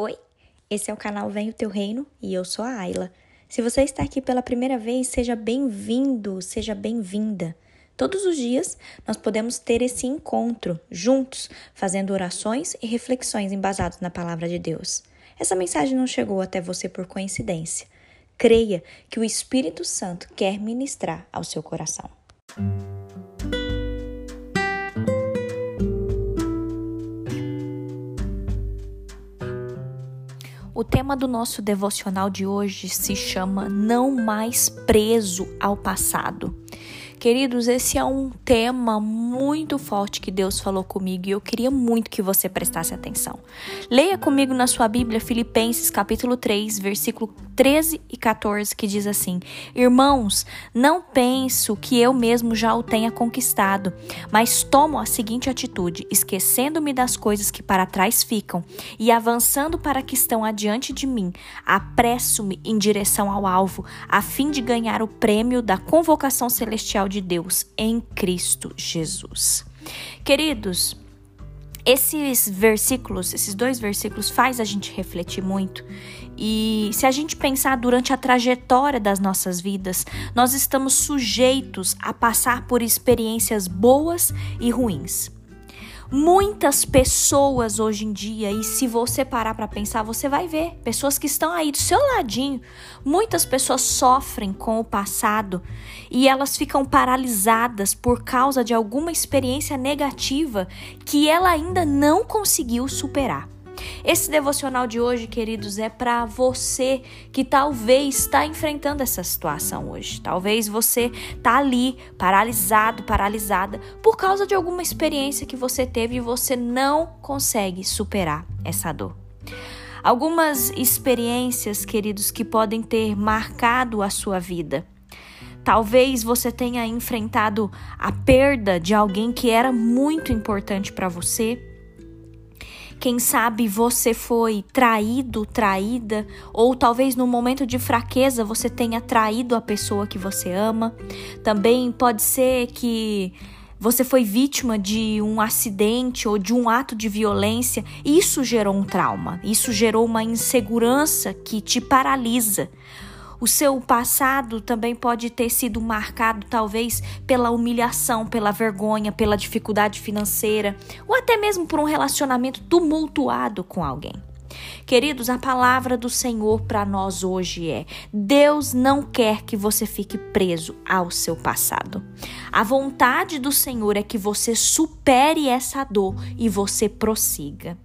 Oi, esse é o canal Vem o Teu Reino e eu sou a Ayla. Se você está aqui pela primeira vez, seja bem-vindo, seja bem-vinda. Todos os dias nós podemos ter esse encontro juntos, fazendo orações e reflexões embasadas na palavra de Deus. Essa mensagem não chegou até você por coincidência. Creia que o Espírito Santo quer ministrar ao seu coração. O tema do nosso devocional de hoje se chama Não Mais Preso ao Passado. Queridos, esse é um tema muito forte que Deus falou comigo e eu queria muito que você prestasse atenção. Leia comigo na sua Bíblia Filipenses capítulo 3, versículo 13 e 14, que diz assim: Irmãos, não penso que eu mesmo já o tenha conquistado, mas tomo a seguinte atitude: esquecendo-me das coisas que para trás ficam e avançando para que estão adiante de mim, apresso-me em direção ao alvo, a fim de ganhar o prêmio da convocação celestial de Deus em Cristo Jesus. Queridos, esses versículos, esses dois versículos faz a gente refletir muito. E se a gente pensar durante a trajetória das nossas vidas, nós estamos sujeitos a passar por experiências boas e ruins. Muitas pessoas hoje em dia, e se você parar para pensar, você vai ver pessoas que estão aí do seu ladinho. Muitas pessoas sofrem com o passado e elas ficam paralisadas por causa de alguma experiência negativa que ela ainda não conseguiu superar. Esse devocional de hoje, queridos, é para você que talvez está enfrentando essa situação hoje. Talvez você tá ali paralisado, paralisada por causa de alguma experiência que você teve e você não consegue superar essa dor. Algumas experiências, queridos, que podem ter marcado a sua vida. Talvez você tenha enfrentado a perda de alguém que era muito importante para você quem sabe você foi traído, traída, ou talvez no momento de fraqueza você tenha traído a pessoa que você ama. Também pode ser que você foi vítima de um acidente ou de um ato de violência, isso gerou um trauma, isso gerou uma insegurança que te paralisa. O seu passado também pode ter sido marcado, talvez, pela humilhação, pela vergonha, pela dificuldade financeira, ou até mesmo por um relacionamento tumultuado com alguém. Queridos, a palavra do Senhor para nós hoje é: Deus não quer que você fique preso ao seu passado. A vontade do Senhor é que você supere essa dor e você prossiga.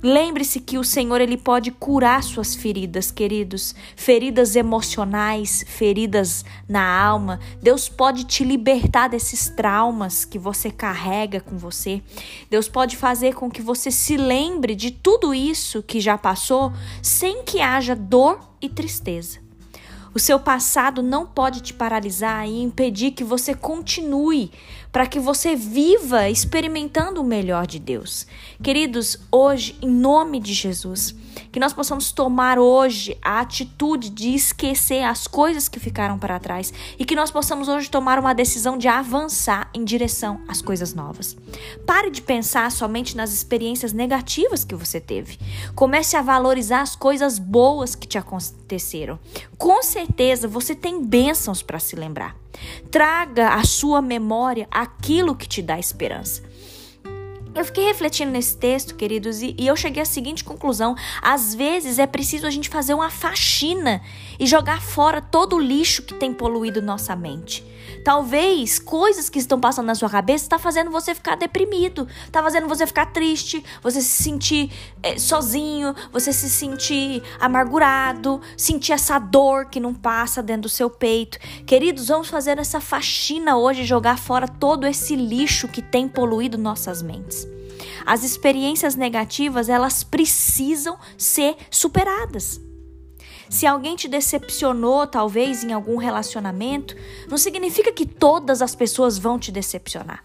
Lembre-se que o Senhor ele pode curar suas feridas, queridos, feridas emocionais, feridas na alma. Deus pode te libertar desses traumas que você carrega com você. Deus pode fazer com que você se lembre de tudo isso que já passou, sem que haja dor e tristeza. O seu passado não pode te paralisar e impedir que você continue, para que você viva experimentando o melhor de Deus. Queridos, hoje, em nome de Jesus, que nós possamos tomar hoje a atitude de esquecer as coisas que ficaram para trás e que nós possamos hoje tomar uma decisão de avançar em direção às coisas novas. Pare de pensar somente nas experiências negativas que você teve. Comece a valorizar as coisas boas que te aconteceram. Com certeza você tem bênçãos para se lembrar. Traga à sua memória aquilo que te dá esperança. Eu fiquei refletindo nesse texto, queridos, e, eu cheguei à seguinte conclusão: às vezes é preciso a gente fazer uma faxina e jogar fora todo o lixo que tem poluído nossa mente. Talvez coisas que estão passando na sua cabeça está fazendo você ficar deprimido, está fazendo você ficar triste, você se sentir é, sozinho, você se sentir amargurado, sentir essa dor que não passa dentro do seu peito. Queridos, vamos fazer essa faxina hoje, jogar fora todo esse lixo que tem poluído nossas mentes. As experiências negativas, elas precisam ser superadas. Se alguém te decepcionou, talvez em algum relacionamento, não significa que todas as pessoas vão te decepcionar.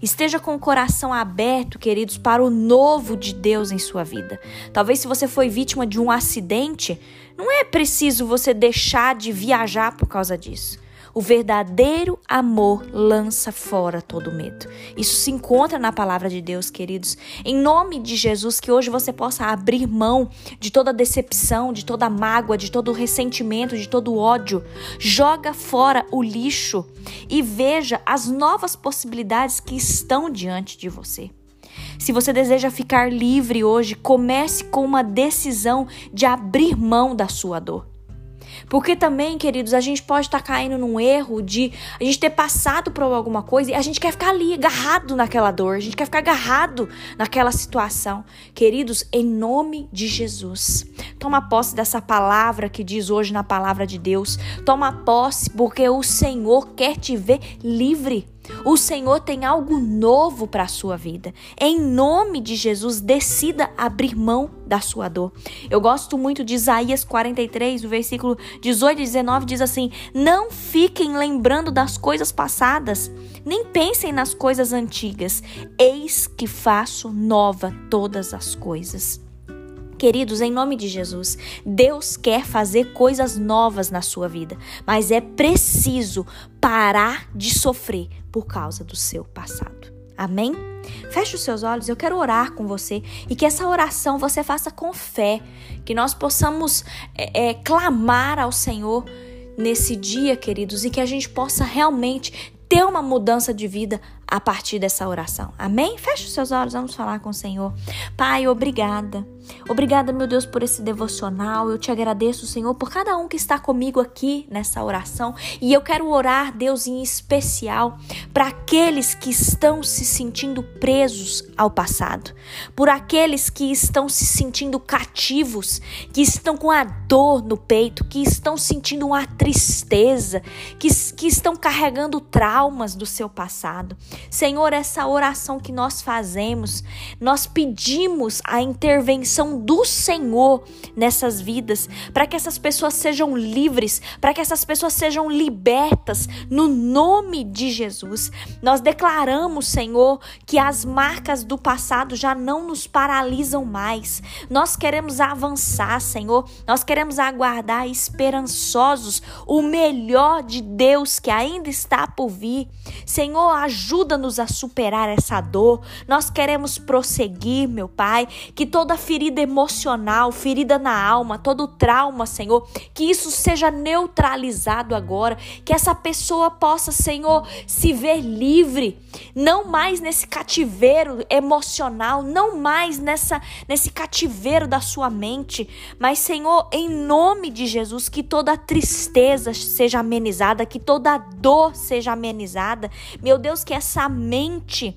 Esteja com o coração aberto, queridos, para o novo de Deus em sua vida. Talvez se você foi vítima de um acidente, não é preciso você deixar de viajar por causa disso. O verdadeiro amor lança fora todo medo. Isso se encontra na palavra de Deus, queridos. Em nome de Jesus, que hoje você possa abrir mão de toda decepção, de toda mágoa, de todo ressentimento, de todo ódio. Joga fora o lixo e veja as novas possibilidades que estão diante de você. Se você deseja ficar livre hoje, comece com uma decisão de abrir mão da sua dor. Porque também, queridos, a gente pode estar tá caindo num erro de a gente ter passado por alguma coisa e a gente quer ficar ali agarrado naquela dor, a gente quer ficar agarrado naquela situação. Queridos, em nome de Jesus, toma posse dessa palavra que diz hoje na palavra de Deus. Toma posse porque o Senhor quer te ver livre. O Senhor tem algo novo para a sua vida. Em nome de Jesus, decida abrir mão da sua dor. Eu gosto muito de Isaías 43, o versículo 18 e 19 diz assim: Não fiquem lembrando das coisas passadas, nem pensem nas coisas antigas. Eis que faço nova todas as coisas. Queridos, em nome de Jesus, Deus quer fazer coisas novas na sua vida, mas é preciso parar de sofrer por causa do seu passado. Amém? Feche os seus olhos, eu quero orar com você e que essa oração você faça com fé, que nós possamos é, é, clamar ao Senhor nesse dia, queridos, e que a gente possa realmente ter uma mudança de vida a partir dessa oração. Amém? Feche os seus olhos, vamos falar com o Senhor. Pai, obrigada. Obrigada, meu Deus, por esse devocional. Eu te agradeço, Senhor, por cada um que está comigo aqui nessa oração. E eu quero orar, Deus, em especial para aqueles que estão se sentindo presos ao passado, por aqueles que estão se sentindo cativos, que estão com a dor no peito, que estão sentindo uma tristeza, que, que estão carregando traumas do seu passado. Senhor, essa oração que nós fazemos, nós pedimos a intervenção do Senhor nessas vidas, para que essas pessoas sejam livres, para que essas pessoas sejam libertas no nome de Jesus. Nós declaramos, Senhor, que as marcas do passado já não nos paralisam mais. Nós queremos avançar, Senhor. Nós queremos aguardar esperançosos o melhor de Deus que ainda está por vir. Senhor, ajuda ajuda-nos a superar essa dor. Nós queremos prosseguir, meu Pai, que toda ferida emocional, ferida na alma, todo trauma, Senhor, que isso seja neutralizado agora, que essa pessoa possa, Senhor, se ver livre, não mais nesse cativeiro emocional, não mais nessa nesse cativeiro da sua mente, mas Senhor, em nome de Jesus, que toda tristeza seja amenizada, que toda dor seja amenizada. Meu Deus, que essa essa mente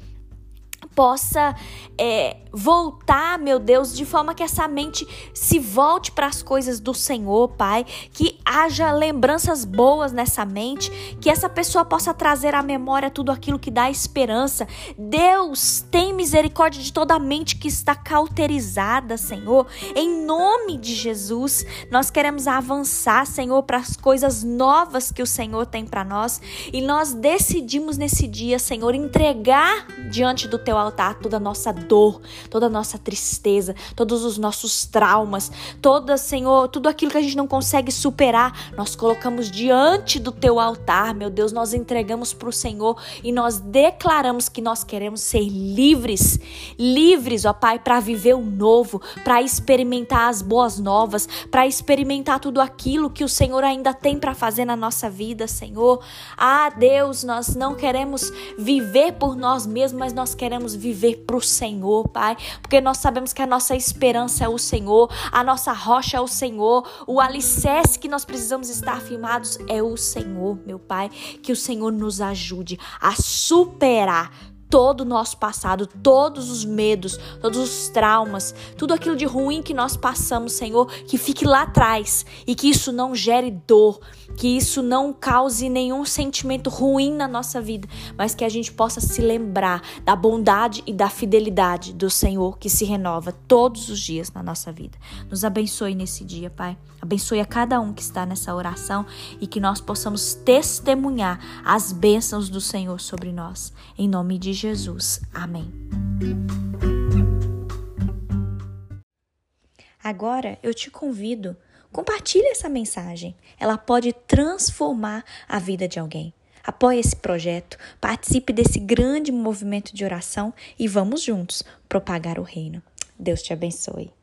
possa é, voltar, meu Deus, de forma que essa mente se volte para as coisas do Senhor, Pai, que haja lembranças boas nessa mente, que essa pessoa possa trazer à memória tudo aquilo que dá esperança. Deus, tem misericórdia de toda a mente que está cauterizada, Senhor. Em nome de Jesus, nós queremos avançar, Senhor, para as coisas novas que o Senhor tem para nós, e nós decidimos nesse dia, Senhor, entregar diante do teu altar toda a nossa dor, toda a nossa tristeza, todos os nossos traumas, toda, Senhor, tudo aquilo que a gente não consegue superar, nós colocamos diante do teu altar, meu Deus, nós entregamos para o Senhor e nós declaramos que nós queremos ser livres, livres, ó Pai, para viver o novo, para experimentar as boas novas, para experimentar tudo aquilo que o Senhor ainda tem para fazer na nossa vida, Senhor. Ah, Deus, nós não queremos viver por nós mesmos, mas nós queremos viver para o Senhor, Pai, porque nós sabemos que a nossa esperança é o Senhor, a nossa rocha é o Senhor, o alicerce que nós precisamos estar firmados é o Senhor, meu Pai. Que o Senhor nos ajude a superar todo o nosso passado, todos os medos, todos os traumas, tudo aquilo de ruim que nós passamos, Senhor, que fique lá atrás e que isso não gere dor, que isso não cause nenhum sentimento ruim na nossa vida, mas que a gente possa se lembrar da bondade e da fidelidade do Senhor que se renova todos os dias na nossa vida. Nos abençoe nesse dia, Pai. Abençoe a cada um que está nessa oração e que nós possamos testemunhar as bênçãos do Senhor sobre nós. Em nome de Jesus. Amém. Agora eu te convido Compartilhe essa mensagem. Ela pode transformar a vida de alguém. Apoie esse projeto, participe desse grande movimento de oração e vamos juntos propagar o reino. Deus te abençoe.